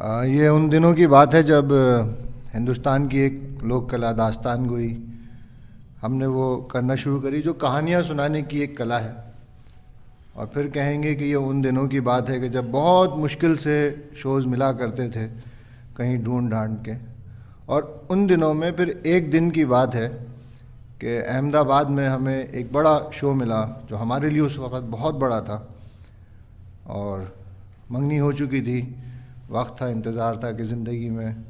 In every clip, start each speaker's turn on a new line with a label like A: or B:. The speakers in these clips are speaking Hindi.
A: ये उन दिनों की बात है जब हिंदुस्तान की एक लोक कला दास्तान गोई। हमने वो करना शुरू करी जो कहानियाँ सुनाने की एक कला है। और फिर कहेंगे कि ये उन दिनों की बात है कि जब बहुत मुश्किल से शोज़ मिला करते थे कहीं ढूंढ ढांड के। और उन दिनों में फिर एक दिन की बात है कि अहमदाबाद में हमें एक बड़ा शो मिला जो हमारे लिए उस वक़्त बहुत बड़ा था। और मंगनी हो चुकी थी। वक्त था, इंतज़ार था कि ज़िंदगी में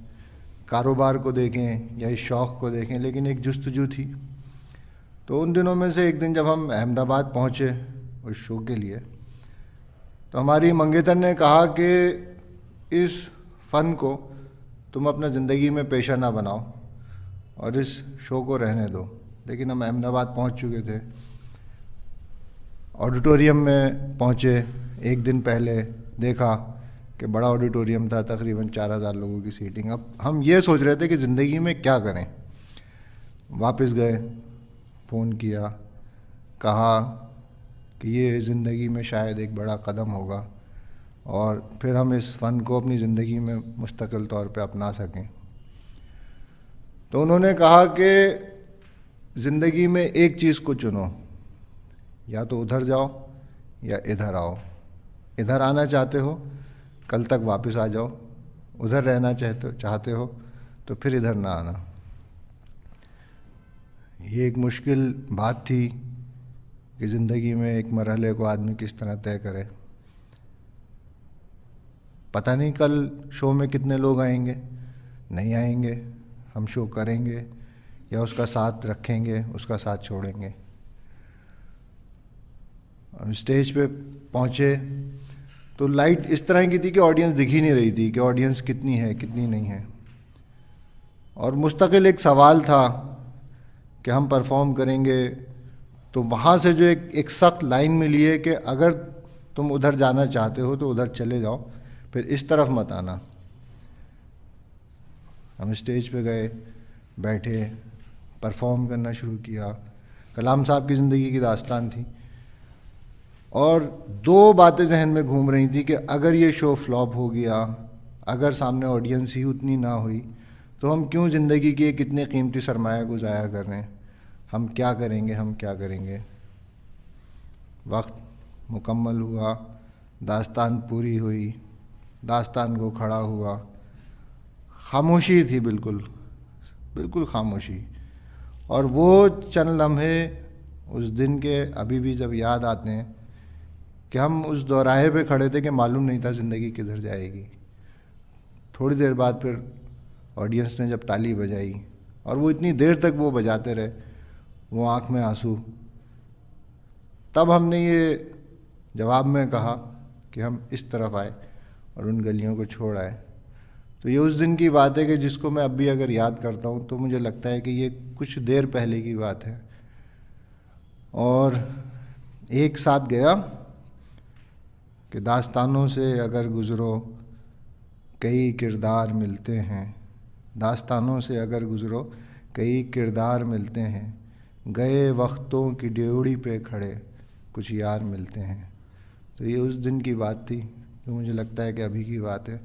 A: कारोबार को देखें या इस शौक़ को देखें, लेकिन एक जस्तजू थी। तो उन दिनों में से एक दिन जब हम अहमदाबाद पहुँचे उस शो के लिए तो हमारी मंगेतर ने कहा कि इस फ़न को तुम अपना ज़िंदगी में पेशा ना बनाओ और इस शो को रहने दो। लेकिन हम अहमदाबाद पहुँच चुके थे। ऑडिटोरियम में पहुँचे, एक दिन पहले देखा कि बड़ा ऑडिटोरियम था, तकरीबन चार हज़ार लोगों की सीटिंग। अब हम ये सोच रहे थे कि ज़िंदगी में क्या करें। वापस गए, फ़ोन किया, कहा कि ये ज़िंदगी में शायद एक बड़ा कदम होगा और फिर हम इस फ़न को अपनी ज़िंदगी में मुस्तकिल तौर पे अपना सकें। तो उन्होंने कहा कि ज़िंदगी में एक चीज़ को चुनो, या तो उधर जाओ या इधर आओ। इधर आना चाहते हो कल तक वापस आ जाओ। उधर रहना चाहते चाहते हो तो फिर इधर ना आना। ये एक मुश्किल बात थी कि ज़िंदगी में एक मरहले को आदमी किस तरह तय करे। पता नहीं कल शो में कितने लोग आएँगे, नहीं आएँगे, हम शो करेंगे या उसका साथ रखेंगे, उसका साथ छोड़ेंगे। हम स्टेज पे पहुँचे तो लाइट इस तरह की थी कि ऑडियंस दिख ही नहीं रही थी कि ऑडियंस कितनी है, कितनी नहीं है। और मुस्तकिल एक सवाल था कि हम परफॉर्म करेंगे तो वहाँ से जो एक एक सख्त लाइन मिली है कि अगर तुम उधर जाना चाहते हो तो उधर चले जाओ, फिर इस तरफ़ मत आना। हम स्टेज पे गए, बैठे परफॉर्म करना शुरू किया। कलाम साहब की ज़िंदगी की दास्तान थी। और दो बातें जहन में घूम रही थी कि अगर ये शो फ्लॉप हो गया, अगर सामने ऑडियंस ही उतनी ना हुई तो हम क्यों ज़िंदगी की एक इतने कीमती सरमाया को ज़ाया कर रहे हैं? हम क्या करेंगे, हम क्या करेंगे? वक्त मुकम्मल हुआ, दास्तान पूरी हुई, दास्तान को खड़ा हुआ। खामोशी थी बिल्कुल बिल्कुल खामोशी। और वो चंद लम्हे उस दिन के अभी भी जब याद आते हैं कि हम उस दोराहे पे खड़े थे कि मालूम नहीं था ज़िंदगी किधर जाएगी। थोड़ी देर बाद फिर ऑडियंस ने जब ताली बजाई, और वो इतनी देर तक वो बजाते रहे, वो आँख में आँसू। तब हमने ये जवाब में कहा कि हम इस तरफ़ आए और उन गलियों को छोड़ आए। तो ये उस दिन की बात है कि जिसको मैं अब भी अगर याद करता हूँ तो मुझे लगता है कि ये कुछ देर पहले की बात है। और एक साथ गया। कि दास्तानों से अगर गुज़रो, कई किरदार मिलते हैं। दास्तानों से अगर गुज़रो, कई किरदार मिलते हैं। गए वक्तों की ड्योड़ी पे खड़े कुछ यार मिलते हैं। तो ये उस दिन की बात थी जो मुझे लगता है कि अभी की बात है।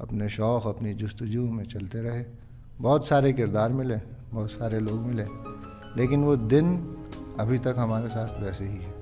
A: अपने शौक़, अपनी जस्तजू में चलते रहे। बहुत सारे किरदार मिले, बहुत सारे लोग मिले, लेकिन वो दिन अभी तक हमारे साथ वैसे ही है।